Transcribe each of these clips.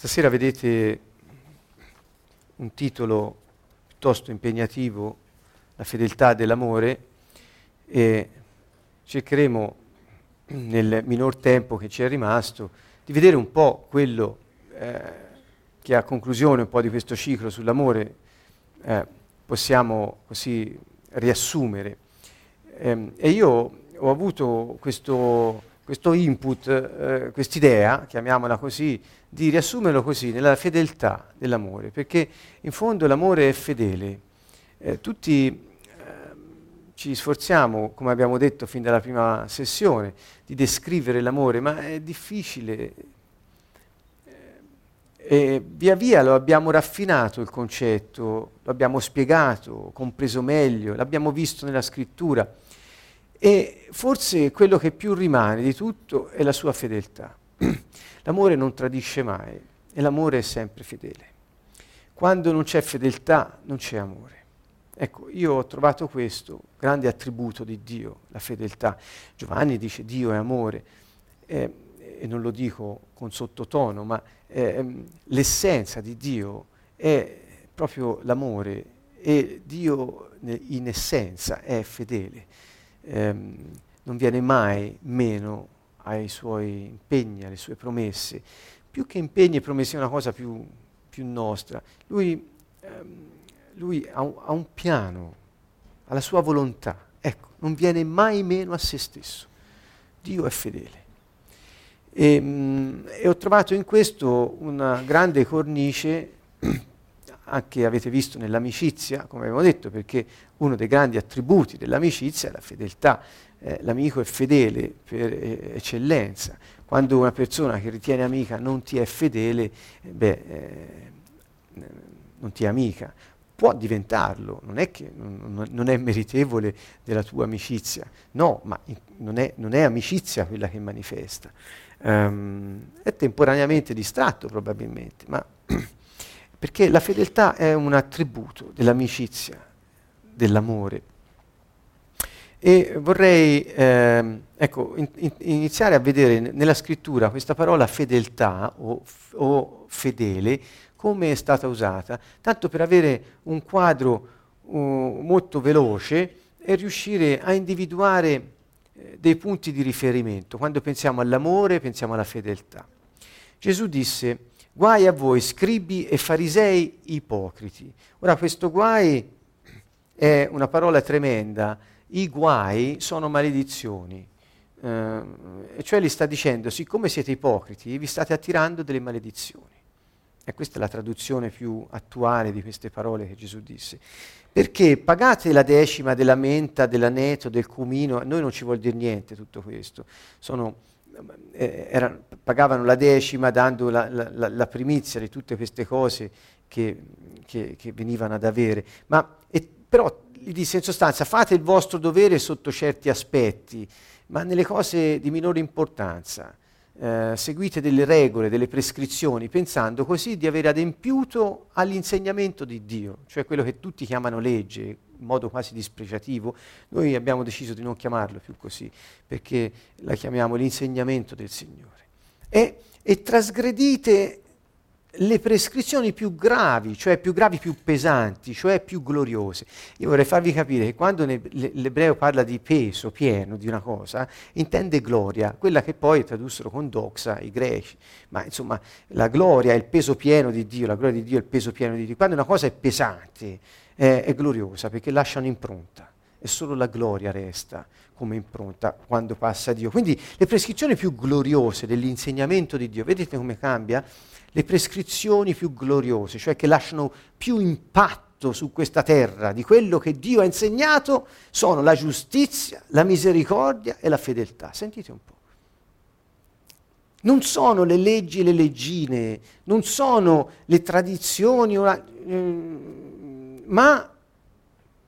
Stasera vedete un titolo piuttosto impegnativo, La fedeltà dell'amore, e cercheremo nel minor tempo che ci è rimasto di vedere un po' quello eh, che a conclusione un po' di questo ciclo sull'amore eh, possiamo così riassumere. Eh, e io ho avuto questo, questo input, eh, quest'idea, chiamiamola così, di riassumerlo così, nella fedeltà dell'amore, perché in fondo l'amore è fedele. Eh, tutti eh, ci sforziamo, come abbiamo detto fin dalla prima sessione, di descrivere l'amore, ma è difficile. Eh, e via via lo abbiamo raffinato il concetto, lo abbiamo spiegato, compreso meglio, l'abbiamo visto nella scrittura. E forse quello che più rimane di tutto è la sua fedeltà. L'amore non tradisce mai e l'amore è sempre fedele. Quando non c'è fedeltà non c'è amore. Ecco, io ho trovato questo grande attributo di Dio, la fedeltà. Giovanni dice Dio è amore eh, e non lo dico con sottotono, ma eh, l'essenza di Dio è proprio l'amore e Dio in essenza è fedele, eh, non viene mai meno ai suoi impegni, alle sue promesse. Più che impegni e promesse è una cosa più, più nostra. Lui, ehm, lui ha, un, ha un piano, ha la sua volontà. Ecco, non viene mai meno a se stesso. Dio è fedele. E, mh, mm, e, ho trovato in questo una grande cornice, anche avete visto nell'amicizia, come abbiamo detto, perché uno dei grandi attributi dell'amicizia è la fedeltà eh, l'amico è fedele per eh, eccellenza. Quando una persona che ritiene amica non ti è fedele, eh, beh, eh, non ti è amica. Può diventarlo, non è che non, non è meritevole della tua amicizia, no, ma in, non, è, non, è, amicizia quella che manifesta. Um, è temporaneamente distratto probabilmente, ma perché la fedeltà è un attributo dell'amicizia, dell'amore. E vorrei ehm, ecco, in, in, iniziare a vedere nella scrittura questa parola fedeltà o, o, fedele come è stata usata, tanto per avere un quadro uh, molto veloce e riuscire a individuare eh, dei punti di riferimento. Quando pensiamo all'amore, pensiamo alla fedeltà. Gesù disse, guai a voi scribi e farisei ipocriti. Ora questo guai è una parola tremenda i guai sono maledizioni. Eh, cioè gli sta dicendo, siccome siete ipocriti, vi state attirando delle maledizioni. E questa è la traduzione più attuale di queste parole che Gesù disse. Perché pagate la decima della menta, dell'aneto, del cumino, a noi non ci vuol dire niente tutto questo. Sono, eh, erano, pagavano la decima dando la, la, la, primizia di tutte queste cose che, che, che venivano ad avere. Ma, e, però gli disse in sostanza fate il vostro dovere sotto certi aspetti, ma nelle cose di minore importanza. Eh, seguite delle regole, delle prescrizioni, pensando così di aver adempiuto all'insegnamento di Dio, cioè quello che tutti chiamano legge, in modo quasi dispregiativo. Noi abbiamo deciso di non chiamarlo più così, perché la chiamiamo l'insegnamento del Signore. E, e trasgredite le prescrizioni più gravi, cioè più gravi, più pesanti, cioè più gloriose. Io vorrei farvi capire che quando l'ebreo parla di peso pieno di una cosa, intende gloria, quella che poi tradussero con doxa i greci. Ma insomma, la gloria è il peso pieno di Dio, la gloria di Dio è il peso pieno di Dio. Quando una cosa è pesante, è, è gloriosa, perché lascia un'impronta. E solo la gloria resta come impronta quando passa Dio. Quindi le prescrizioni più gloriose dell'insegnamento di Dio, vedete come cambia? Le prescrizioni più gloriose, cioè che lasciano più impatto su questa terra di quello che Dio ha insegnato, sono la giustizia, la misericordia e la fedeltà. Sentite un po'. Non sono le leggi e le leggine, non sono le tradizioni, ma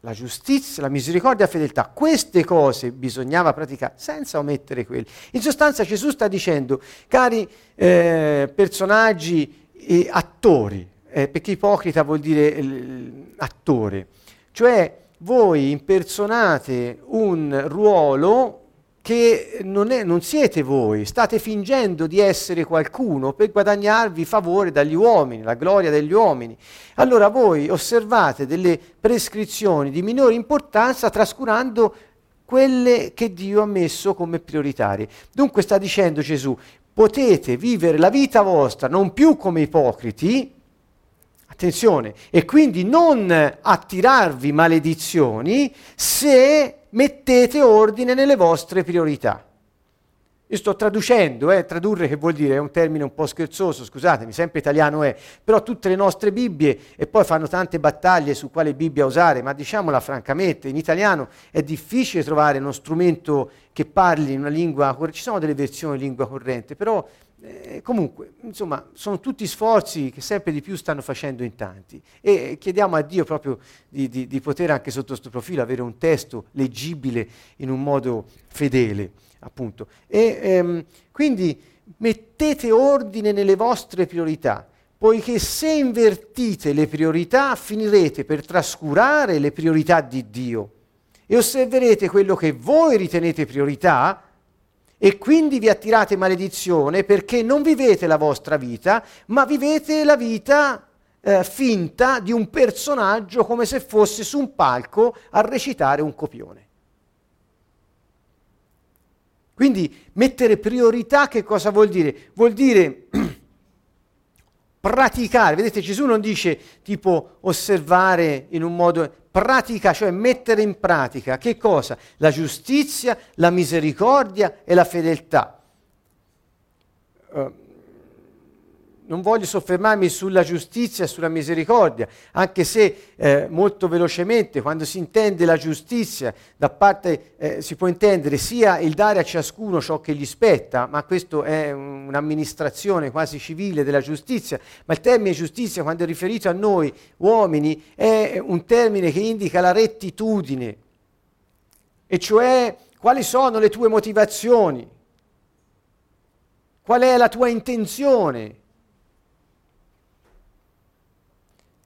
la giustizia, la misericordia la fedeltà. Queste cose bisognava praticare senza omettere quelle. In sostanza Gesù sta dicendo, cari eh, personaggi e attori, eh, perché ipocrita vuol dire eh, attore, cioè voi impersonate un ruolo che non, è, non, siete voi, state fingendo di essere qualcuno per guadagnarvi favore dagli uomini, la gloria degli uomini. Allora voi osservate delle prescrizioni di minore importanza trascurando quelle che Dio ha messo come prioritarie. Dunque sta dicendo Gesù, potete vivere la vita vostra non più come ipocriti, attenzione, e quindi non attirarvi maledizioni se mettete ordine nelle vostre priorità. Io sto traducendo, eh, tradurre che vuol dire, è un termine un po' scherzoso, scusatemi, sempre italiano è, però tutte le nostre Bibbie, e poi fanno tante battaglie su quale Bibbia usare, ma diciamola francamente, in italiano è difficile trovare uno strumento che parli in una lingua, ci sono delle versioni in lingua corrente, però eh, comunque, insomma, sono tutti sforzi che sempre di più stanno facendo in tanti e chiediamo a Dio proprio di, di, di poter anche sotto questo profilo avere un testo leggibile in un modo fedele appunto. E ehm, quindi mettete ordine nelle vostre priorità, poiché se invertite le priorità finirete per trascurare le priorità di Dio e osserverete quello che voi ritenete priorità e quindi vi attirate maledizione perché non vivete la vostra vita, ma vivete la vita eh, finta di un personaggio come se fosse su un palco a recitare un copione. Quindi mettere priorità che cosa vuol dire? Vuol dire praticare, vedete Gesù non dice tipo osservare in un modo, pratica, cioè mettere in pratica che cosa? La giustizia, la misericordia e la fedeltà. Uh, non voglio soffermarmi sulla giustizia e sulla misericordia, anche se eh, molto velocemente quando si intende la giustizia, da parte eh, si può intendere sia il dare a ciascuno ciò che gli spetta, ma questo è un'amministrazione quasi civile della giustizia, ma il termine giustizia quando è riferito a noi uomini è un termine che indica la rettitudine, e cioè quali sono le tue motivazioni, qual è la tua intenzione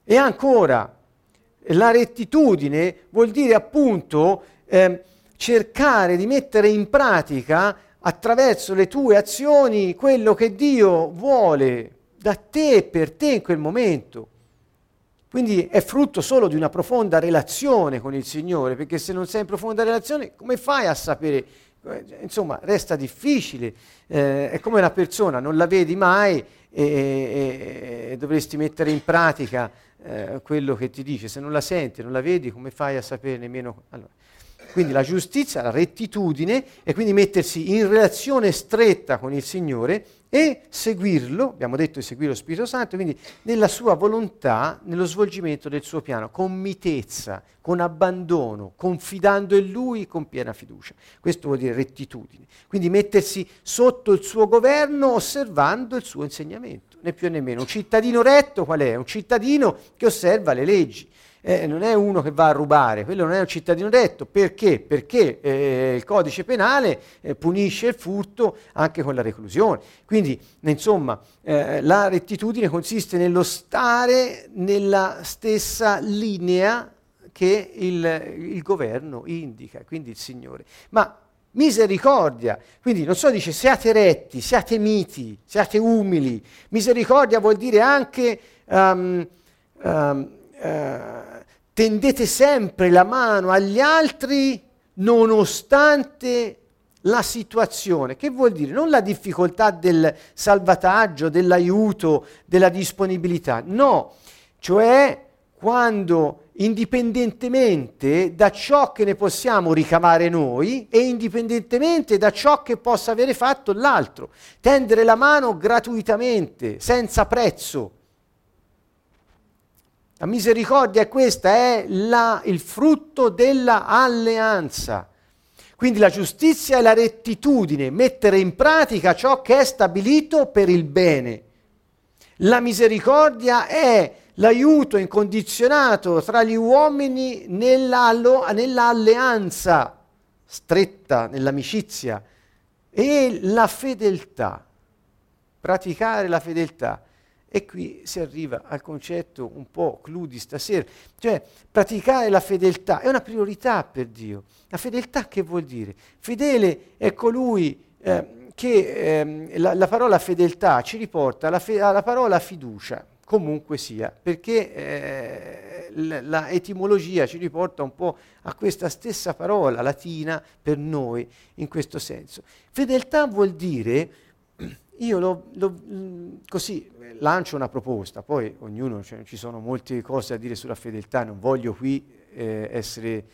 E ancora, la rettitudine vuol dire appunto eh, cercare di mettere in pratica attraverso le tue azioni quello che Dio vuole da te e per te in quel momento. Quindi è frutto solo di una profonda relazione con il Signore, perché se non sei in profonda relazione, come fai a sapere? Eh, insomma, resta difficile. Eh, è come una persona, non la vedi mai e, e, e dovresti mettere in pratica eh, quello che ti dice, se non la senti, non la vedi, come fai a sapere nemmeno... Allora, quindi la giustizia, la rettitudine e quindi mettersi in relazione stretta con il Signore e seguirlo, abbiamo detto di seguire lo Spirito Santo, quindi nella sua volontà, nello svolgimento del suo piano, con mitezza, con abbandono, confidando in Lui con piena fiducia. Questo vuol dire rettitudine. Quindi mettersi sotto il suo governo osservando il suo insegnamento, né più né meno. Un cittadino retto qual è? Un cittadino che osserva le leggi eh, non è uno che va a rubare, quello non è un cittadino retto. Perché? Perché eh, il codice penale eh, punisce il furto anche con la reclusione. Quindi, insomma, eh, la rettitudine consiste nello stare nella stessa linea che il, il governo indica, quindi il Signore. Ma misericordia. Quindi non so, dice siate retti, siate miti, siate umili. Misericordia vuol dire anche um, um, uh, tendete sempre la mano agli altri nonostante la situazione. Che vuol dire? Non la difficoltà del salvataggio, dell'aiuto, della disponibilità, no, cioè quando indipendentemente da ciò che ne possiamo ricavare noi e indipendentemente da ciò che possa avere fatto l'altro, tendere la mano gratuitamente, senza prezzo. La misericordia è questa, è la, il frutto dell'alleanza. Quindi la giustizia è la rettitudine, mettere in pratica ciò che è stabilito per il bene. La misericordia è l'aiuto incondizionato tra gli uomini nella, nell'alleanza stretta, nell'amicizia e la fedeltà. Praticare la fedeltà E qui si arriva al concetto un po' clou di stasera, cioè praticare la fedeltà è una priorità per Dio. La fedeltà che vuol dire? Fedele è colui eh, che eh, la, la, parola fedeltà ci riporta alla, fe- alla parola fiducia, comunque sia, perché eh, la etimologia ci riporta un po' a questa stessa parola latina per noi in questo senso. Fedeltà vuol dire, io lo, lo, così lancio una proposta, poi ognuno, cioè, ci sono molte cose da dire sulla fedeltà, non voglio qui eh, essere,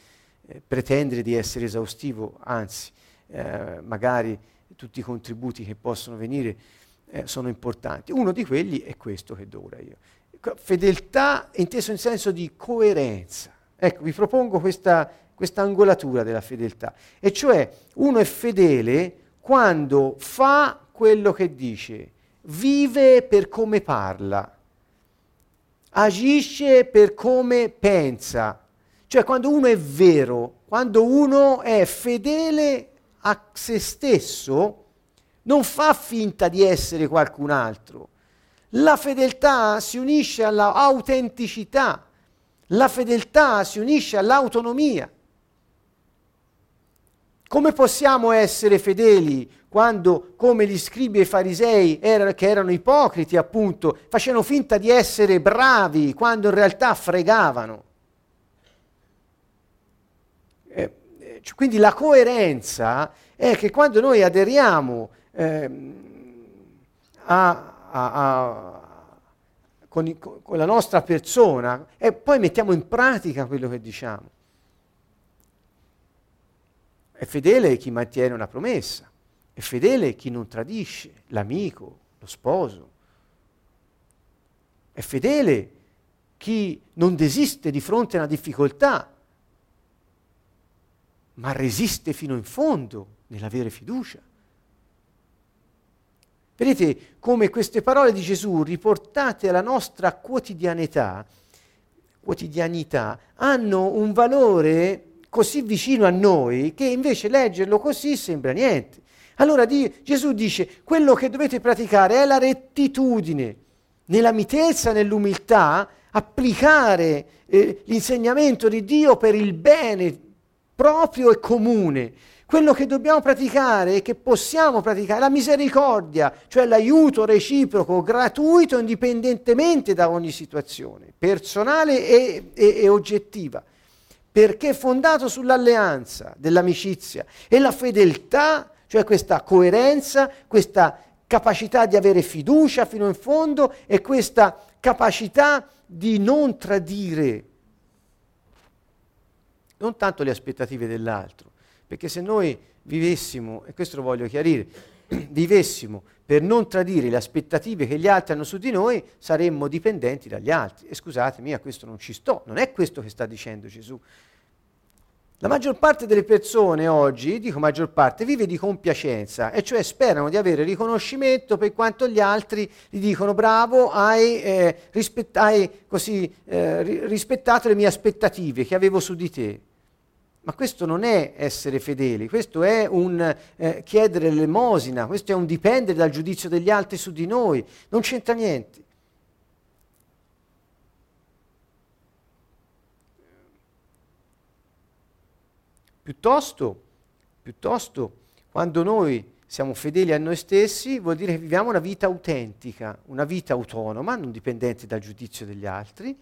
eh, pretendere di essere esaustivo, anzi, eh, magari tutti i contributi che possono venire eh, sono importanti. Uno di quelli è questo che do io. Fedeltà inteso in senso di coerenza. Ecco, vi propongo questa, questa angolatura della fedeltà. E cioè, uno è fedele quando fa quello che dice, vive per come parla, agisce per come pensa. Cioè, quando uno è vero, quando uno è fedele a se stesso, non fa finta di essere qualcun altro. La fedeltà si unisce all'autenticità, la fedeltà si unisce all'autonomia. Come possiamo essere fedeli quando, come gli scribi e i farisei, era, che erano ipocriti appunto, facevano finta di essere bravi quando in realtà fregavano? Eh, eh quindi la coerenza è che quando noi aderiamo eh, a, a, a, con, con la nostra persona e poi mettiamo in pratica quello che diciamo. È fedele chi mantiene una promessa, è fedele chi non tradisce, l'amico, lo sposo. È fedele chi non desiste di fronte a una difficoltà, ma resiste fino in fondo nell'avere fiducia. Vedete come queste parole di Gesù riportate alla nostra quotidianità, quotidianità hanno un valore così vicino a noi che invece leggerlo così sembra niente. Allora di, Gesù dice, quello che dovete praticare è la rettitudine, nella mitezza, nell'umiltà, applicare eh, l'insegnamento di Dio per il bene proprio e comune quello che dobbiamo praticare e che possiamo praticare è la misericordia, cioè l'aiuto reciproco, gratuito, indipendentemente da ogni situazione, personale e, e, e oggettiva, perché è fondato sull'alleanza dell'amicizia e la fedeltà, cioè questa coerenza, questa capacità di avere fiducia fino in fondo e questa capacità di non tradire. Non tanto le aspettative dell'altro, perché se noi vivessimo, e questo lo voglio chiarire, vivessimo per non tradire le aspettative che gli altri hanno su di noi, saremmo dipendenti dagli altri. E scusatemi, a questo non ci sto, non è questo che sta dicendo Gesù. La maggior parte delle persone oggi, dico maggior parte, vive di compiacenza, e cioè sperano di avere riconoscimento per quanto gli altri gli dicono bravo, hai, eh, rispett- hai così, eh, rispettato le mie aspettative che avevo su di te. Ma questo non è essere fedeli, questo è un eh, chiedere l'elemosina, questo è un dipendere dal giudizio degli altri su di noi, non c'entra niente. Piuttosto, piuttosto, quando noi siamo fedeli a noi stessi, vuol dire che viviamo una vita autentica, una vita autonoma, non dipendente dal giudizio degli altri,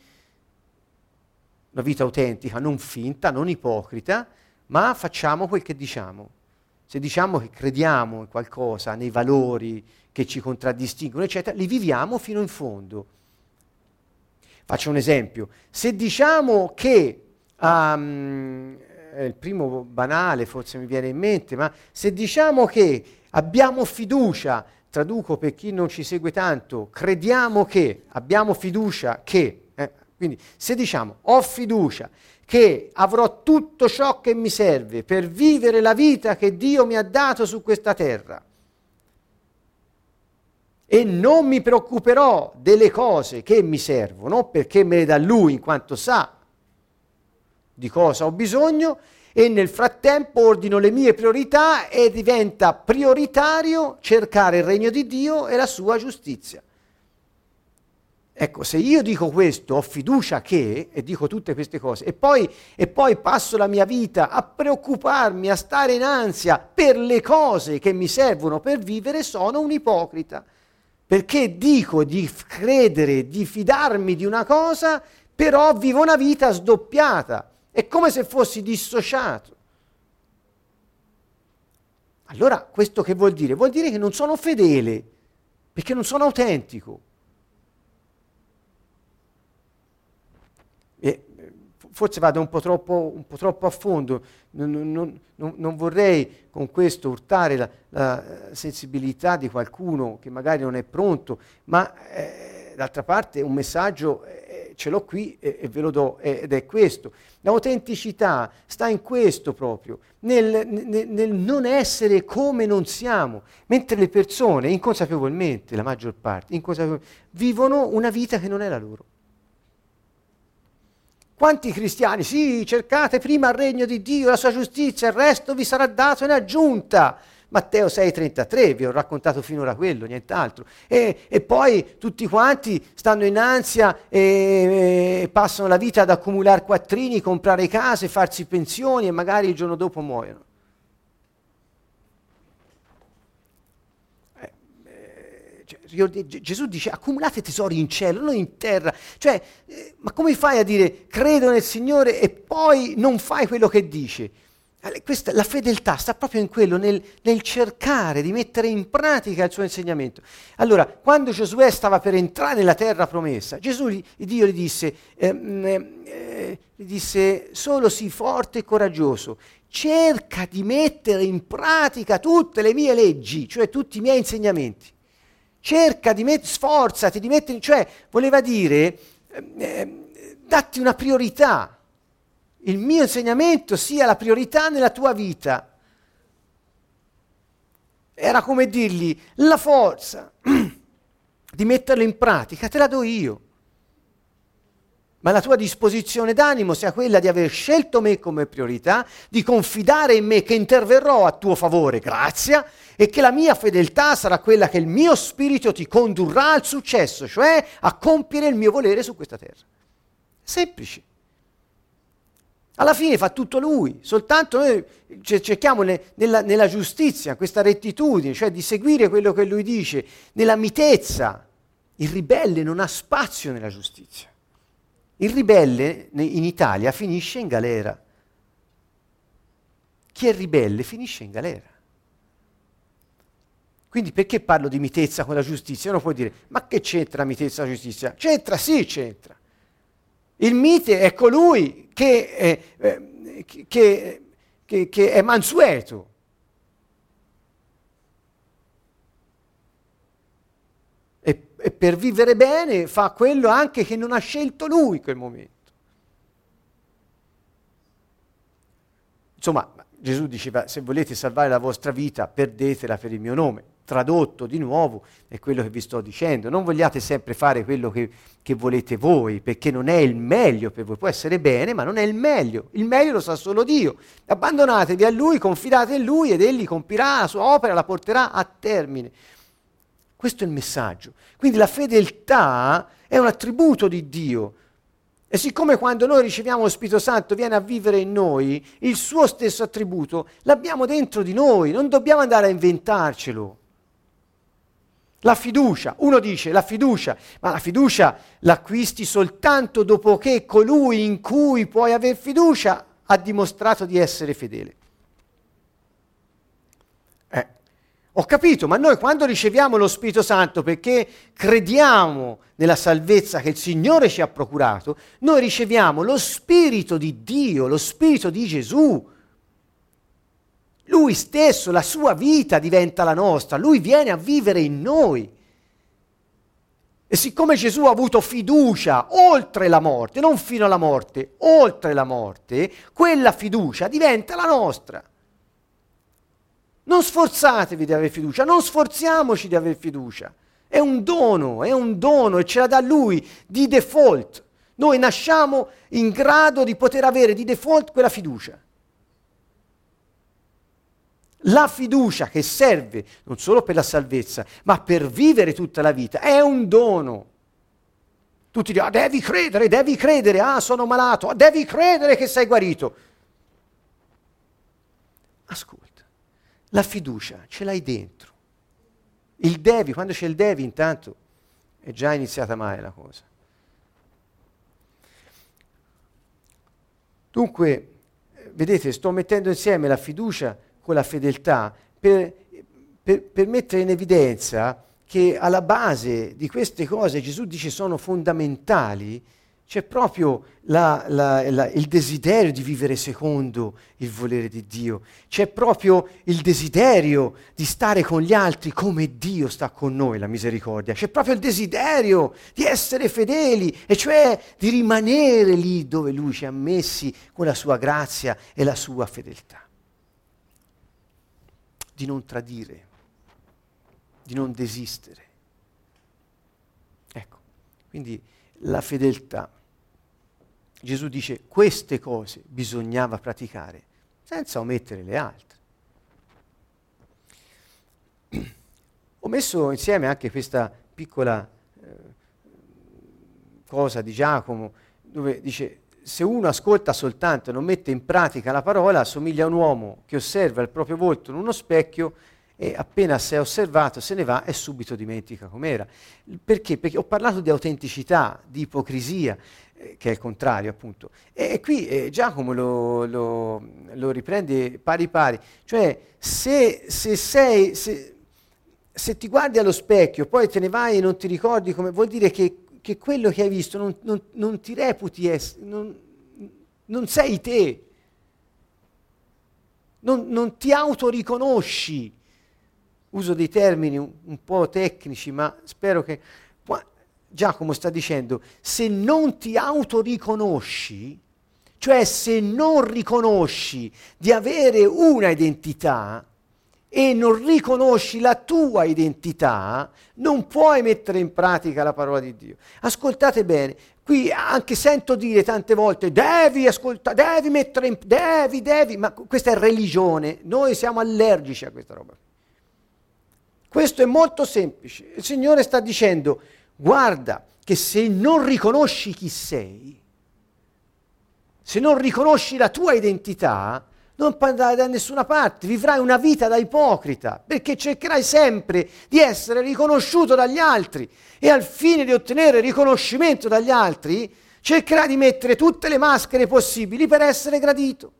una vita autentica, non finta, non ipocrita, ma facciamo quel che diciamo. Se diciamo che crediamo in qualcosa, nei valori che ci contraddistinguono, eccetera, li viviamo fino in fondo. Faccio un esempio. Se diciamo che, um, è il primo banale forse mi viene in mente, ma se diciamo che abbiamo fiducia, traduco per chi non ci segue tanto, crediamo che, abbiamo fiducia che, quindi se diciamo ho fiducia che avrò tutto ciò che mi serve per vivere la vita che Dio mi ha dato su questa terra e non mi preoccuperò delle cose che mi servono perché me le dà Lui in quanto sa di cosa ho bisogno e nel frattempo ordino le mie priorità e diventa prioritario cercare il regno di Dio e la sua giustizia. Ecco, se io dico questo, ho fiducia che, e dico tutte queste cose, e poi, e poi, passo la mia vita a preoccuparmi, a stare in ansia per le cose che mi servono per vivere, sono un ipocrita. Perché dico di credere, di fidarmi di una cosa, però vivo una vita sdoppiata. È come se fossi dissociato. Allora, questo che vuol dire? Vuol dire che non sono fedele, perché non sono autentico. E forse vado un po' troppo, un po troppo a fondo, non, non, non, non, vorrei con questo urtare la, la, sensibilità di qualcuno che magari non è pronto, ma eh, d'altra parte un messaggio eh, ce l'ho qui e, e, ve lo do ed è questo. L'autenticità sta in questo proprio, nel, nel, nel non essere come non siamo, mentre le persone inconsapevolmente, la maggior parte, vivono una vita che non è la loro. Quanti cristiani? Sì, cercate prima il regno di Dio, la sua giustizia, il resto vi sarà dato in aggiunta. Matteo 6,33, vi ho raccontato finora quello, nient'altro. E, e, poi tutti quanti stanno in ansia e, e passano la vita ad accumulare quattrini, comprare case, farsi pensioni e magari il giorno dopo muoiono. Gesù dice accumulate tesori in cielo, non in terra. Cioè, eh, ma come fai a dire credo nel Signore e poi non fai quello che dice? Questa, la fedeltà sta proprio in quello, nel, nel, cercare di mettere in pratica il suo insegnamento. Allora, quando Giosuè stava per entrare nella terra promessa, Gesù, Dio gli disse, ehm, eh, gli disse, solo sii forte e coraggioso, cerca di mettere in pratica tutte le mie leggi, cioè tutti i miei insegnamenti cerca di mettere, sforzati di mettere, cioè voleva dire, eh, datti una priorità, il mio insegnamento sia la priorità nella tua vita. Era come dirgli, la forza di metterlo in pratica te la do io ma la tua disposizione d'animo sia quella di aver scelto me come priorità, di confidare in me che interverrò a tuo favore, grazia, e che la mia fedeltà sarà quella che il mio spirito ti condurrà al successo, cioè a compiere il mio volere su questa terra. Semplice. Alla fine fa tutto lui, soltanto noi cerchiamo nella, nella giustizia, questa rettitudine, cioè di seguire quello che lui dice, nella mitezza. Il ribelle non ha spazio nella giustizia. Il ribelle in Italia finisce in galera. Chi è ribelle finisce in galera. Quindi perché parlo di mitezza con la giustizia? Uno può dire, ma che c'entra mitezza con la giustizia? C'entra, sì, c'entra. Il mite è colui che è, eh, che, che, che è mansueto, e per vivere bene fa quello anche che non ha scelto lui quel momento. Insomma, Gesù diceva, se volete salvare la vostra vita, perdetela per il mio nome. Tradotto di nuovo è quello che vi sto dicendo. Non vogliate sempre fare quello che, che volete voi, perché non è il meglio per voi. Può essere bene, ma non è il meglio. Il meglio lo sa solo Dio. Abbandonatevi a Lui, confidate in Lui ed Egli compirà la sua opera, la porterà a termine. Questo è il messaggio. Quindi la fedeltà è un attributo di Dio. E siccome quando noi riceviamo lo Spirito Santo viene a vivere in noi, il suo stesso attributo l'abbiamo dentro di noi, non dobbiamo andare a inventarcelo. La fiducia, uno dice la fiducia, ma la fiducia l'acquisti soltanto dopo che colui in cui puoi avere fiducia ha dimostrato di essere fedele. Ho capito, ma noi quando riceviamo lo Spirito Santo perché crediamo nella salvezza che il Signore ci ha procurato, noi riceviamo lo Spirito di Dio, lo Spirito di Gesù. Lui stesso, la sua vita diventa la nostra, lui viene a vivere in noi. E siccome Gesù ha avuto fiducia oltre la morte, non fino alla morte, oltre la morte, quella fiducia diventa la nostra. Non sforzatevi di avere fiducia, non sforziamoci di avere fiducia. È un dono, è un dono e ce la dà lui di default. Noi nasciamo in grado di poter avere di default quella fiducia. La fiducia che serve non solo per la salvezza, ma per vivere tutta la vita, è un dono. Tutti dicono, ah, devi credere, devi credere, ah sono malato, ah, devi credere che sei guarito. Ascolta, la fiducia ce l'hai dentro. Il devi, quando c'è il devi intanto è già iniziata male la cosa. Dunque, vedete, sto mettendo insieme la fiducia con la fedeltà per, per, per mettere in evidenza che alla base di queste cose Gesù dice sono fondamentali, c'è proprio la, la, la, il desiderio di vivere secondo il volere di Dio, c'è proprio il desiderio di stare con gli altri come Dio sta con noi, la misericordia, c'è proprio il desiderio di essere fedeli, e cioè di rimanere lì dove Lui ci ha messi con la sua grazia e la sua fedeltà, di non tradire, di non desistere. Ecco, quindi la fedeltà Gesù dice queste cose bisognava praticare senza omettere le altre. Ho messo insieme anche questa piccola eh, cosa di Giacomo dove dice se uno ascolta soltanto e non mette in pratica la parola assomiglia a un uomo che osserva il proprio volto in uno specchio e appena si è osservato se ne va e subito dimentica com'era. Perché? Perché ho parlato di autenticità, di ipocrisia, eh, che è il contrario appunto. E, e qui eh, Giacomo lo, lo, lo, riprende pari pari, cioè se, se sei, se, se, ti guardi allo specchio, poi te ne vai e non ti ricordi come, vuol dire che, che quello che hai visto non, non, non ti reputi, es, non, non sei te, non, ti autoriconosci. Uso dei termini un, un po' tecnici, ma spero che Giacomo sta dicendo, se non ti autoriconosci, cioè se non riconosci di avere una identità e non riconosci la tua identità, non puoi mettere in pratica la parola di Dio. Ascoltate bene, qui anche sento dire tante volte devi ascoltare, devi mettere in devi, devi, ma questa è religione, noi siamo allergici a questa roba. Questo è molto semplice. Il Signore sta dicendo guarda che se non riconosci chi sei, se non riconosci la tua identità, non andrai da nessuna parte, vivrai una vita da ipocrita, perché cercherai sempre di essere riconosciuto dagli altri e al fine di ottenere riconoscimento dagli altri, cercherai di mettere tutte le maschere possibili per essere gradito.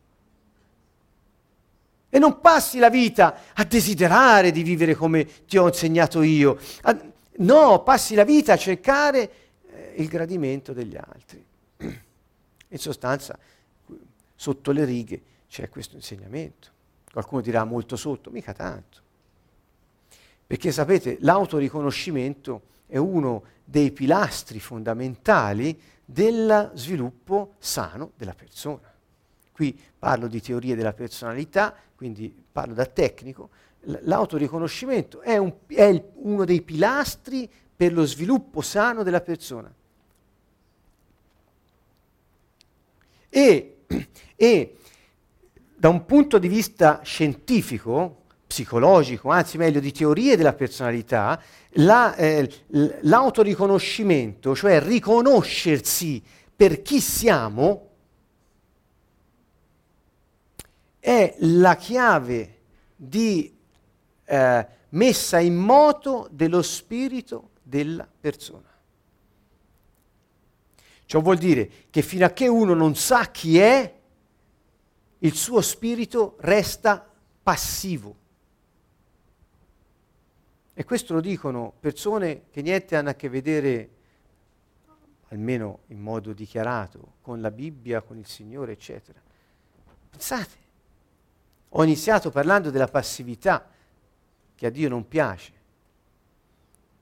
E non passi la vita a desiderare di vivere come ti ho insegnato io, a, No, passi la vita a cercare eh, il gradimento degli altri. In sostanza, sotto le righe c'è questo insegnamento. Qualcuno dirà molto sotto, mica tanto. Perché sapete, l'autoriconoscimento è uno dei pilastri fondamentali del sviluppo sano della persona. Qui parlo di teorie della personalità, quindi parlo da tecnico, l'autoriconoscimento è, un, è il, uno dei pilastri per lo sviluppo sano della persona. E, e, da un punto di vista scientifico, psicologico, anzi meglio di teorie della personalità, la, eh, l'autoriconoscimento, cioè riconoscersi per chi siamo, è la chiave di eh, messa in moto dello spirito della persona. Ciò vuol dire che fino a che uno non sa chi è, il suo spirito resta passivo. E questo lo dicono persone che niente hanno a che vedere, almeno in modo dichiarato, con la Bibbia, con il Signore, eccetera. Pensate, ho iniziato parlando della passività che a Dio non piace.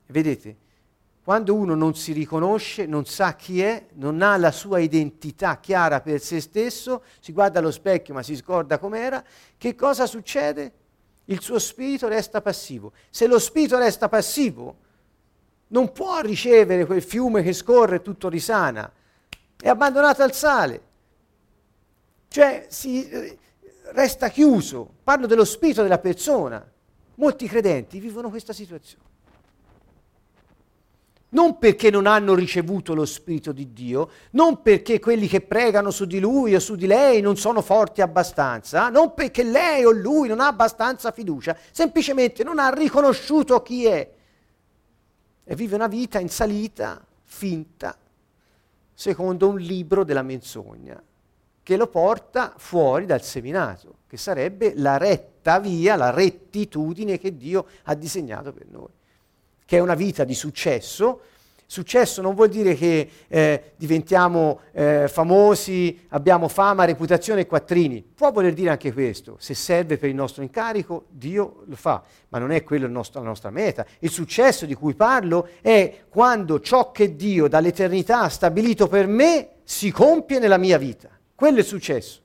Vedete, quando uno non si riconosce, non sa chi è, non ha la sua identità chiara per se stesso, si guarda allo specchio ma si scorda com'era, che cosa succede? Il suo spirito resta passivo. Se lo spirito resta passivo, non può ricevere quel fiume che scorre e tutto risana, è abbandonato al sale. Cioè si, eh, resta chiuso. Parlo dello spirito della persona. Molti credenti vivono questa situazione. Non perché non hanno ricevuto lo Spirito di Dio, non perché quelli che pregano su di lui o su di lei non sono forti abbastanza, non perché lei o lui non ha abbastanza fiducia, semplicemente non ha riconosciuto chi è. E vive una vita in salita, finta, secondo un libro della menzogna, che lo porta fuori dal seminato, che sarebbe la retta via, la rettitudine che Dio ha disegnato per noi che è una vita di successo. Successo non vuol dire che eh, diventiamo eh, famosi, abbiamo fama, reputazione e quattrini. Può voler dire anche questo. Se serve per il nostro incarico, Dio lo fa, ma non è nostro, la nostra meta. Il successo di cui parlo è quando ciò che Dio dall'eternità ha stabilito per me si compie nella mia vita. Quello è successo,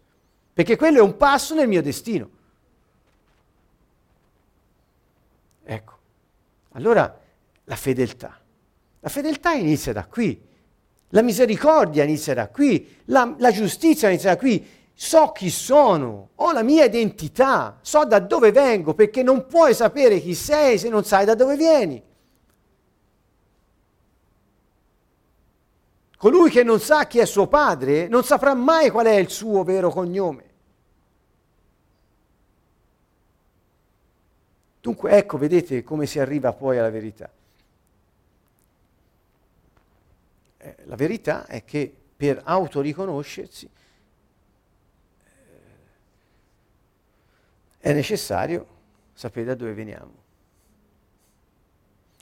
perché quello è un passo nel mio destino. Ecco. Allora, la fedeltà. La fedeltà inizia da qui, la misericordia inizia da qui, la, la giustizia inizia da qui. So chi sono, ho la mia identità, so da dove vengo, perché non puoi sapere chi sei se non sai da dove vieni. Colui che non sa chi è suo padre non saprà mai qual è il suo vero cognome. Dunque ecco, vedete come si arriva poi alla verità. Eh, la verità è che per autoriconoscersi eh, è necessario sapere da dove veniamo.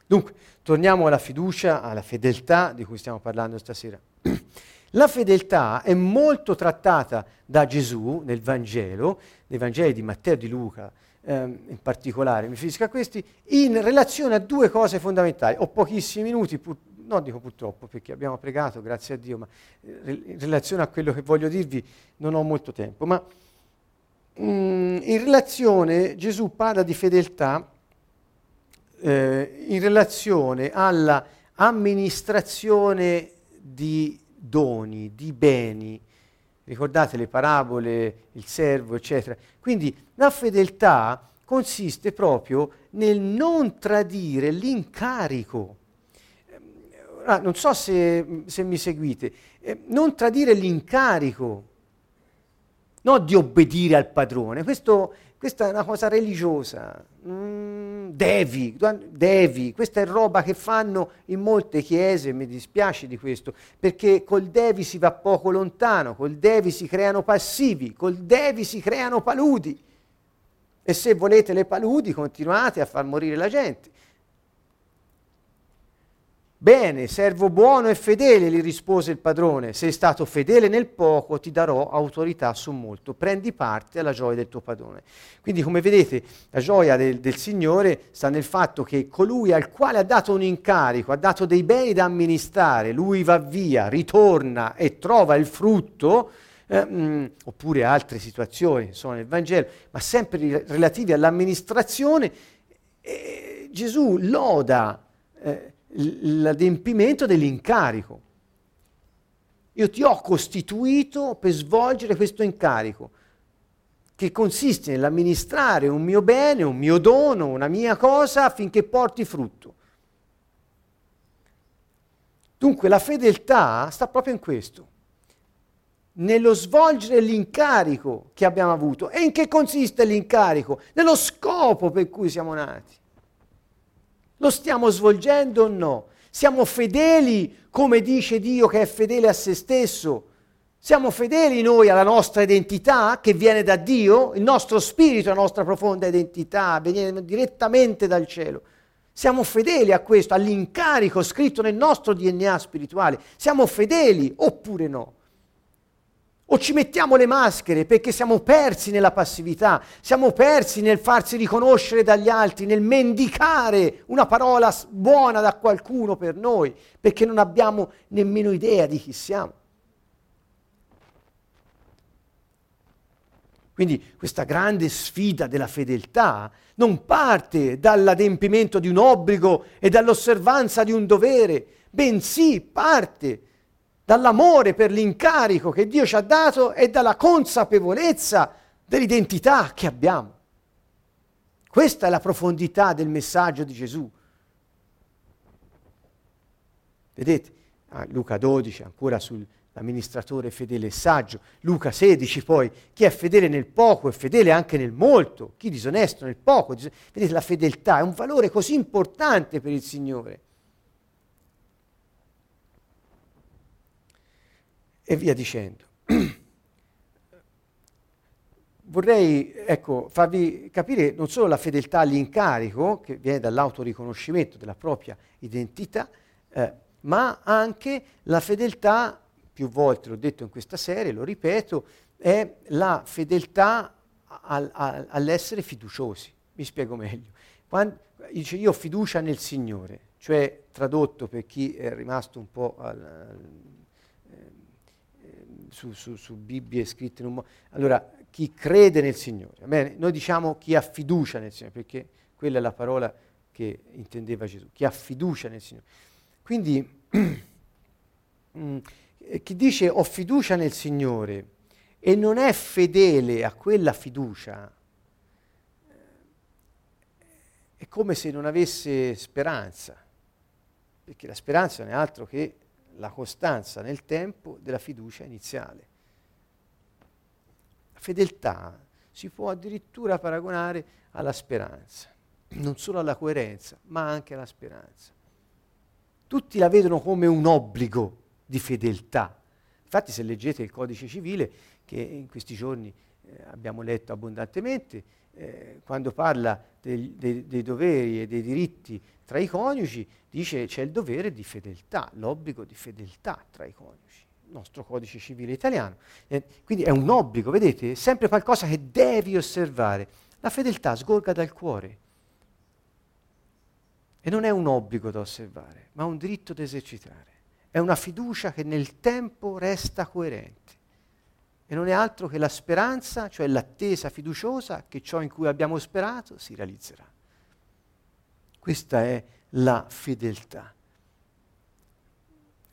Dunque, torniamo alla fiducia, alla fedeltà di cui stiamo parlando stasera. La fedeltà è molto trattata da Gesù nel Vangelo, nei Vangeli di Matteo e di Luca ehm, in particolare, mi riferisco a questi, in relazione a due cose fondamentali. Ho pochissimi minuti, pur, no dico purtroppo perché abbiamo pregato, grazie a Dio, ma eh, in relazione a quello che voglio dirvi non ho molto tempo, ma mm, in relazione Gesù parla di fedeltà eh, in relazione alla amministrazione di doni, di beni. Ricordate le parabole, il servo, eccetera. Quindi la fedeltà consiste proprio nel non tradire l'incarico ah, non so se, se mi seguite, eh, non tradire l'incarico, non di obbedire al padrone, Questo, questa è una cosa religiosa, mm, devi, devi, questa è roba che fanno in molte chiese, mi dispiace di questo, perché col devi si va poco lontano, col devi si creano passivi, col devi si creano paludi. E se volete le paludi continuate a far morire la gente. Bene, servo buono e fedele, gli rispose il padrone, sei stato fedele nel poco, ti darò autorità su molto, prendi parte alla gioia del tuo padrone. Quindi come vedete la gioia del, del Signore sta nel fatto che colui al quale ha dato un incarico, ha dato dei beni da amministrare, lui va via, ritorna e trova il frutto, eh, mm, oppure altre situazioni sono nel Vangelo, ma sempre relativi all'amministrazione, eh, Gesù loda. Eh, l'adempimento dell'incarico. Io ti ho costituito per svolgere questo incarico, che consiste nell'amministrare un mio bene, un mio dono, una mia cosa affinché porti frutto. Dunque la fedeltà sta proprio in questo, nello svolgere l'incarico che abbiamo avuto. E in che consiste l'incarico? Nello scopo per cui siamo nati. Lo stiamo svolgendo o no? Siamo fedeli come dice Dio che è fedele a se stesso? Siamo fedeli noi alla nostra identità che viene da Dio? Il nostro spirito, la nostra profonda identità viene direttamente dal cielo. Siamo fedeli a questo, all'incarico scritto nel nostro DNA spirituale. Siamo fedeli oppure no? O ci mettiamo le maschere perché siamo persi nella passività, siamo persi nel farsi riconoscere dagli altri, nel mendicare una parola buona da qualcuno per noi, perché non abbiamo nemmeno idea di chi siamo. Quindi questa grande sfida della fedeltà non parte dall'adempimento di un obbligo e dall'osservanza di un dovere, bensì parte dall'amore per l'incarico che Dio ci ha dato e dalla consapevolezza dell'identità che abbiamo. Questa è la profondità del messaggio di Gesù. Vedete? Ah, Luca 12, ancora sull'amministratore fedele e saggio. Luca 16 poi, chi è fedele nel poco è fedele anche nel molto. Chi disonesto nel poco. Dis- vedete, la fedeltà è un valore così importante per il Signore. E via dicendo. vorrei ecco, farvi capire non solo la fedeltà all'incarico, che viene dall'autoriconoscimento della propria identità, eh, ma anche la fedeltà, più volte l'ho detto in questa serie, lo ripeto, è la fedeltà al, al, all'essere fiduciosi. Mi spiego meglio. Quando, dice io ho fiducia nel Signore, cioè tradotto per chi è rimasto un po' al, su, su, su Bibbie scritte in un modo. Allora, chi crede nel Signore. Bene, noi diciamo chi ha fiducia nel Signore, perché quella è la parola che intendeva Gesù, chi ha fiducia nel Signore. Quindi mm, chi dice ho fiducia nel Signore e non è fedele a quella fiducia, è come se non avesse speranza, perché la speranza non è altro che la costanza nel tempo della fiducia iniziale fedeltà si può addirittura paragonare alla speranza, non solo alla coerenza, ma anche alla speranza. Tutti la vedono come un obbligo di fedeltà. Infatti se leggete il codice civile, che in questi giorni eh, abbiamo letto abbondantemente, eh, quando parla dei, dei, dei doveri e dei diritti tra i coniugi, dice c'è il dovere di fedeltà, l'obbligo di fedeltà tra i coniugi nostro codice civile italiano. Eh, quindi è un obbligo, vedete? È sempre qualcosa che devi osservare. La fedeltà sgorga dal cuore. E non è un obbligo da osservare, ma un diritto da esercitare. È una fiducia che nel tempo resta coerente. E non è altro che la speranza, cioè l'attesa fiduciosa che ciò in cui abbiamo sperato si realizzerà. Questa è la fedeltà.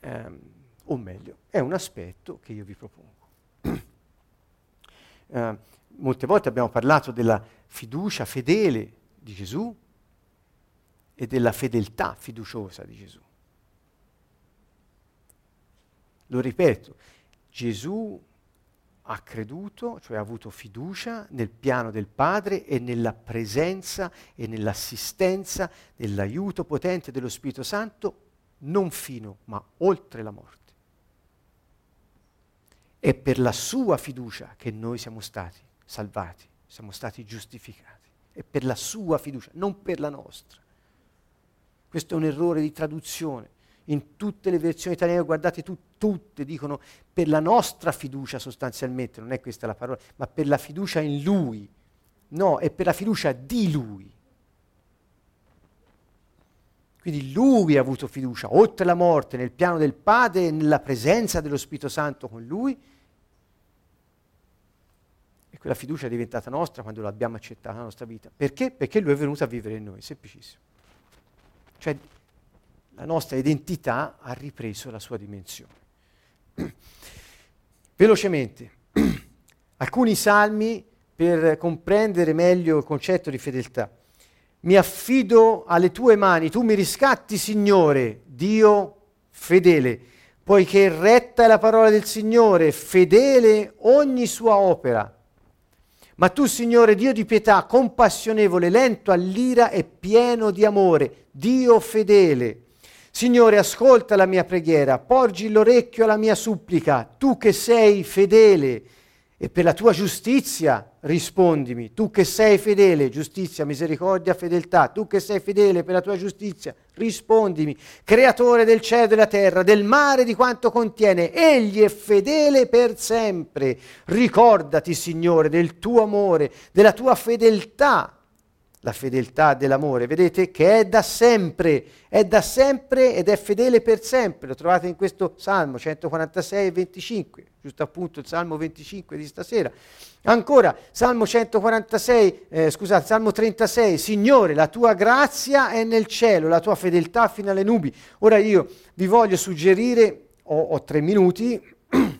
Um, o meglio, è un aspetto che io vi propongo. eh, molte volte abbiamo parlato della fiducia fedele di Gesù e della fedeltà fiduciosa di Gesù. Lo ripeto, Gesù ha creduto, cioè ha avuto fiducia nel piano del Padre e nella presenza e nell'assistenza, nell'aiuto potente dello Spirito Santo, non fino, ma oltre la morte. È per la sua fiducia che noi siamo stati salvati, siamo stati giustificati. È per la sua fiducia, non per la nostra. Questo è un errore di traduzione. In tutte le versioni italiane, guardate, tu, tutte dicono per la nostra fiducia sostanzialmente, non è questa la parola, ma per la fiducia in Lui. No, è per la fiducia di Lui. Quindi lui ha avuto fiducia, oltre la morte, nel piano del Padre e nella presenza dello Spirito Santo con lui. E quella fiducia è diventata nostra quando l'abbiamo accettata nella nostra vita. Perché? Perché lui è venuto a vivere in noi, semplicissimo. Cioè la nostra identità ha ripreso la sua dimensione. Velocemente, alcuni salmi per comprendere meglio il concetto di fedeltà mi affido alle tue mani, tu mi riscatti, Signore, Dio fedele, poiché retta è la parola del Signore, fedele ogni sua opera. Ma tu, Signore, Dio di pietà, compassionevole, lento all'ira e pieno di amore, Dio fedele. Signore, ascolta la mia preghiera, porgi l'orecchio alla mia supplica, tu che sei fedele. E per la tua giustizia rispondimi, tu che sei fedele, giustizia, misericordia, fedeltà, tu che sei fedele per la tua giustizia, rispondimi, creatore del cielo e della terra, del mare di quanto contiene, egli è fedele per sempre. Ricordati, Signore, del tuo amore, della tua fedeltà la fedeltà dell'amore, vedete che è da sempre, è da sempre ed è fedele per sempre. Lo trovate in questo Salmo 146 e 25, giusto appunto il Salmo 25 di stasera. Ancora, Salmo 146, eh, scusate, Salmo 36, Signore, la tua grazia è nel cielo, la tua fedeltà fino alle nubi. Ora io vi voglio suggerire, ho, ho tre minuti,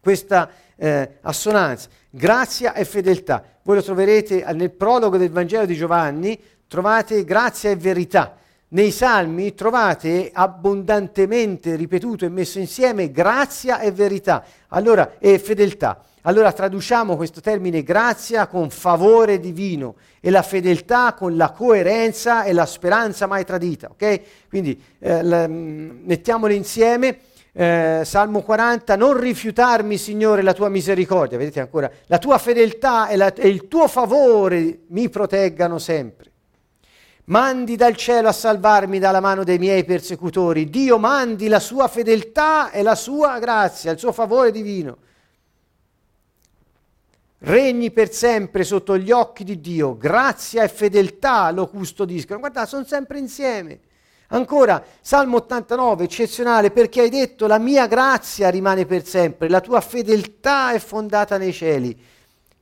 questa eh, assonanza, grazia e fedeltà. Voi lo troverete nel prologo del Vangelo di Giovanni, trovate grazia e verità. nei salmi trovate abbondantemente ripetuto e messo insieme grazia e verità, allora, e fedeltà. Allora traduciamo questo termine grazia con favore divino e la fedeltà con la coerenza e la speranza mai tradita, ok? Quindi eh, la, mm, mettiamole insieme. Eh, Salmo 40, non rifiutarmi Signore la tua misericordia, vedete ancora, la tua fedeltà e, la, e il tuo favore mi proteggano sempre. Mandi dal cielo a salvarmi dalla mano dei miei persecutori. Dio mandi la sua fedeltà e la sua grazia, il suo favore divino. Regni per sempre sotto gli occhi di Dio, grazia e fedeltà lo custodiscono. Guardate, sono sempre insieme. Ancora, Salmo 89, eccezionale, perché hai detto la mia grazia rimane per sempre, la tua fedeltà è fondata nei cieli.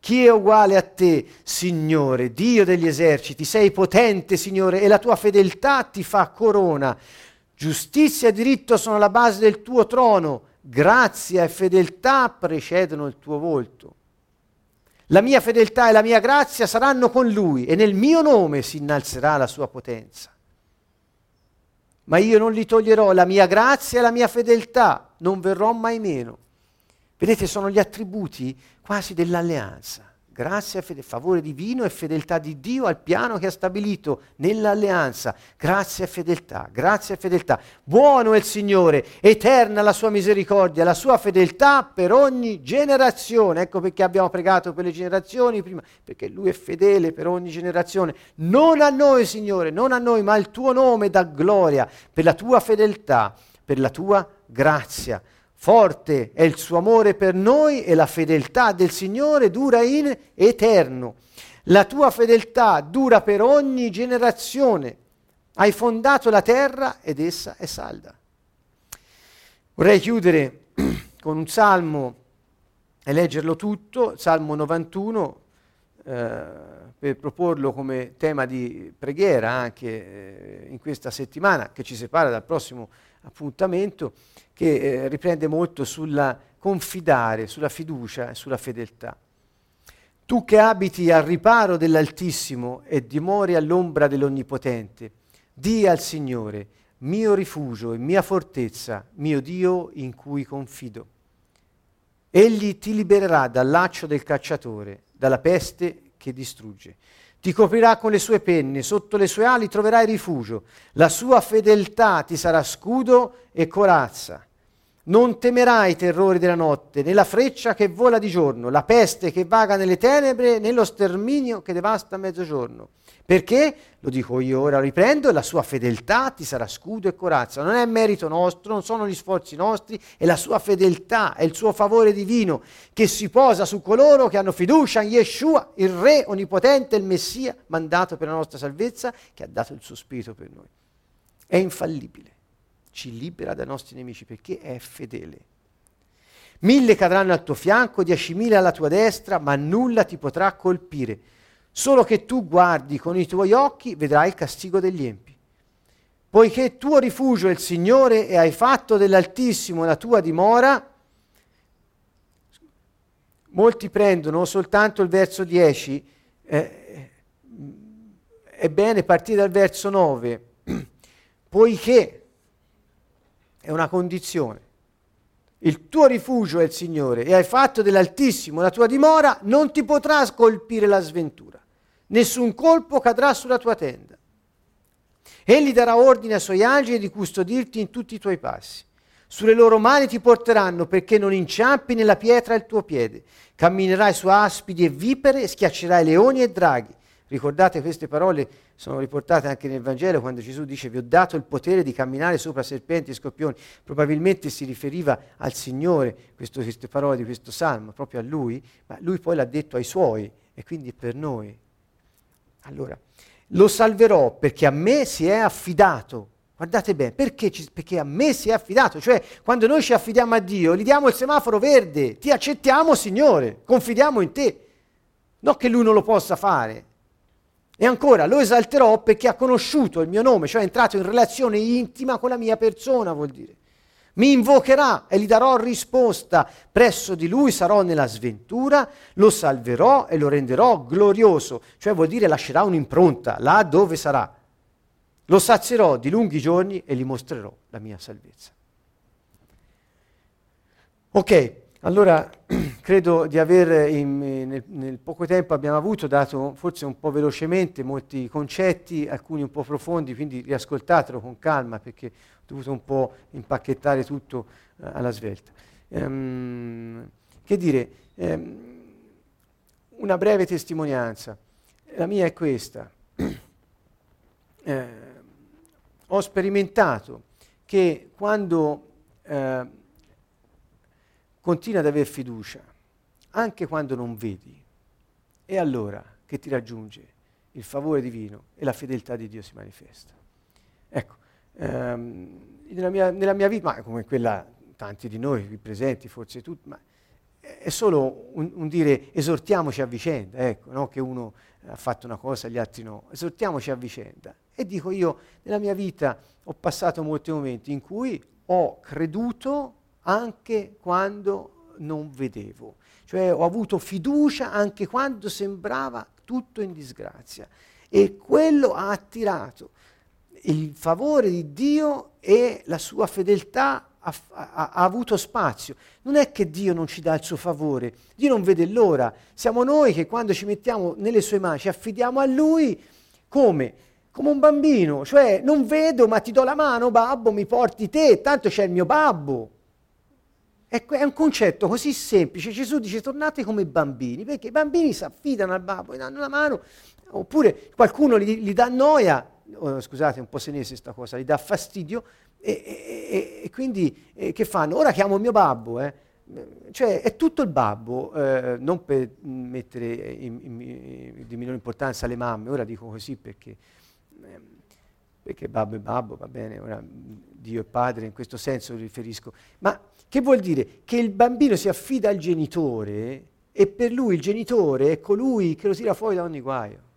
Chi è uguale a te, Signore, Dio degli eserciti? Sei potente, Signore, e la tua fedeltà ti fa corona. Giustizia e diritto sono la base del tuo trono. Grazia e fedeltà precedono il tuo volto. La mia fedeltà e la mia grazia saranno con lui e nel mio nome si innalzerà la sua potenza. Ma io non gli toglierò la mia grazia e la mia fedeltà, non verrò mai meno. Vedete, sono gli attributi quasi dell'alleanza. Grazia, fede, favore divino e fedeltà di Dio al piano che ha stabilito nell'alleanza. Grazia e fedeltà, grazia e fedeltà. Buono è il Signore, eterna la sua misericordia, la sua fedeltà per ogni generazione. Ecco perché abbiamo pregato per le generazioni prima, perché Lui è fedele per ogni generazione. Non a noi, Signore, non a noi, ma al tuo nome da gloria per la tua fedeltà, per la tua grazia. Forte è il suo amore per noi e la fedeltà del Signore dura in eterno. La tua fedeltà dura per ogni generazione. Hai fondato la terra ed essa è salda. Vorrei chiudere con un salmo e leggerlo tutto, Salmo 91, eh, per proporlo come tema di preghiera anche eh, in questa settimana che ci separa dal prossimo appuntamento che eh, riprende molto sulla confidare, sulla fiducia e sulla fedeltà. Tu che abiti al riparo dell'Altissimo e dimori all'ombra dell'Onnipotente, di al Signore, mio rifugio e mia fortezza, mio Dio in cui confido. Egli ti libererà dal laccio del cacciatore, dalla peste che distrugge. Ti coprirà con le sue penne, sotto le sue ali troverai rifugio, la sua fedeltà ti sarà scudo e corazza. Non temerai i terrori della notte, né la freccia che vola di giorno, la peste che vaga nelle tenebre, né lo sterminio che devasta a mezzogiorno. Perché, lo dico io ora, riprendo, la sua fedeltà ti sarà scudo e corazza. Non è merito nostro, non sono gli sforzi nostri, è la sua fedeltà, è il suo favore divino che si posa su coloro che hanno fiducia in Yeshua, il Re onnipotente, il Messia, mandato per la nostra salvezza, che ha dato il suo spirito per noi. È infallibile, ci libera dai nostri nemici perché è fedele. Mille cadranno al tuo fianco, diecimila alla tua destra, ma nulla ti potrà colpire Solo che tu guardi con i tuoi occhi vedrai il castigo degli empi. Poiché tuo rifugio è il Signore e hai fatto dell'Altissimo la tua dimora, molti prendono soltanto il verso 10, eh, è bene partire dal verso 9, poiché è una condizione. Il tuo rifugio è il Signore e hai fatto dell'Altissimo la tua dimora, non ti potrà scolpire la sventura nessun colpo cadrà sulla tua tenda. Egli darà ordine ai suoi angeli di custodirti in tutti i tuoi passi. Sulle loro mani ti porteranno perché non inciampi nella pietra il tuo piede. Camminerai su aspidi e vipere, schiaccerai leoni e draghi. Ricordate queste parole sono riportate anche nel Vangelo quando Gesù dice vi ho dato il potere di camminare sopra serpenti e scorpioni. Probabilmente si riferiva al Signore questo, queste parole di questo salmo, proprio a lui, ma lui poi l'ha detto ai suoi e quindi per noi. Allora, lo salverò perché a me si è affidato. Guardate bene, perché, ci, perché, a me si è affidato, cioè quando noi ci affidiamo a Dio, gli diamo il semaforo verde, ti accettiamo Signore, confidiamo in te, non che Lui non lo possa fare. E ancora, lo esalterò perché ha conosciuto il mio nome, cioè è entrato in relazione intima con la mia persona, vuol dire mi invocherà e gli darò risposta. Presso di lui sarò nella sventura, lo salverò e lo renderò glorioso, cioè vuol dire lascerà un'impronta là dove sarà. Lo sazierò di lunghi giorni e gli mostrerò la mia salvezza. Ok, allora credo di aver in, nel, nel, poco tempo abbiamo avuto dato forse un po' velocemente molti concetti, alcuni un po' profondi, quindi riascoltatelo con calma perché ho dovuto un po' impacchettare tutto uh, alla svelta. Um, che dire, um, una breve testimonianza. La mia è questa. eh, ho sperimentato che quando eh, continui ad aver fiducia, anche quando non vedi, è allora che ti raggiunge il favore divino e la fedeltà di Dio si manifesta. Ecco, ehm, nella, mia, nella, mia, vita, ma come quella tanti di noi qui presenti, forse tutti, ma è solo un, un dire esortiamoci a vicenda, ecco, no? che uno ha fatto una cosa, gli altri no, esortiamoci a vicenda. E dico io, nella mia vita ho passato molti momenti in cui ho creduto anche quando non vedevo, cioè ho avuto fiducia anche quando sembrava tutto in disgrazia. E quello ha attirato il favore di Dio e la sua fedeltà ha, ha, ha, avuto spazio. Non è che Dio non ci dà il suo favore, Dio non vede l'ora. Siamo noi che quando ci mettiamo nelle sue mani, ci affidiamo a Lui come? come un bambino, cioè non vedo ma ti do la mano, babbo, mi porti te, tanto c'è il mio babbo. È, un concetto così semplice. Gesù dice tornate come bambini, perché i bambini si affidano al babbo, gli danno la mano, oppure qualcuno gli, gli dà noia, oh, scusate un po' senese questa cosa, gli dà fastidio, e, e, e quindi eh, che fanno? Ora chiamo mio babbo, eh. cioè è tutto il babbo, eh, non per mettere in, in, in, di minore importanza le mamme, ora dico così perché Ehm, perché babbo e babbo, va bene, ora Dio e padre in questo senso riferisco, ma che vuol dire? Che il bambino si affida al genitore e per lui il genitore è colui che lo tira fuori da ogni guaio.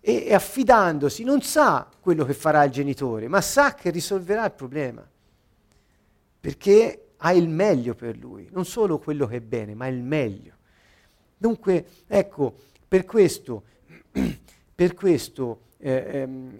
E, e affidandosi non sa quello che farà il genitore, ma sa che risolverà il problema, perché ha il meglio per lui, non solo quello che è bene, ma il meglio. Dunque, ecco, per questo, per questo ehm,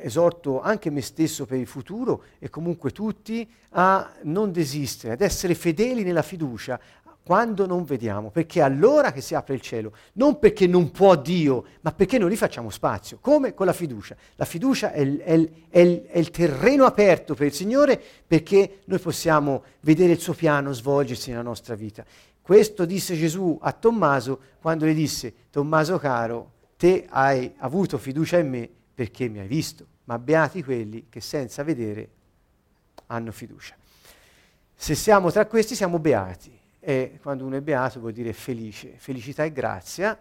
esorto anche me stesso per il futuro e comunque tutti a non desistere, ad essere fedeli nella fiducia quando non vediamo, perché è allora che si apre il cielo, non perché non può Dio, ma perché noi gli facciamo spazio, come con la fiducia. La fiducia è il, è, è, è il, terreno aperto per il Signore perché noi possiamo vedere il suo piano svolgersi nella nostra vita. Questo disse Gesù a Tommaso quando gli disse, Tommaso caro, te hai avuto fiducia in me perché mi hai visto, ma beati quelli che senza vedere hanno fiducia. Se siamo tra questi siamo beati e quando uno è beato vuol dire felice, felicità e grazia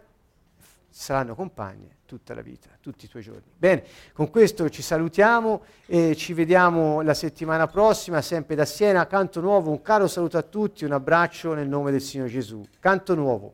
saranno compagne tutta la vita, tutti i tuoi giorni. Bene, con questo ci salutiamo e ci vediamo la settimana prossima, sempre da Siena, canto nuovo, un caro saluto a tutti, un abbraccio nel nome del Signore Gesù. Canto nuovo.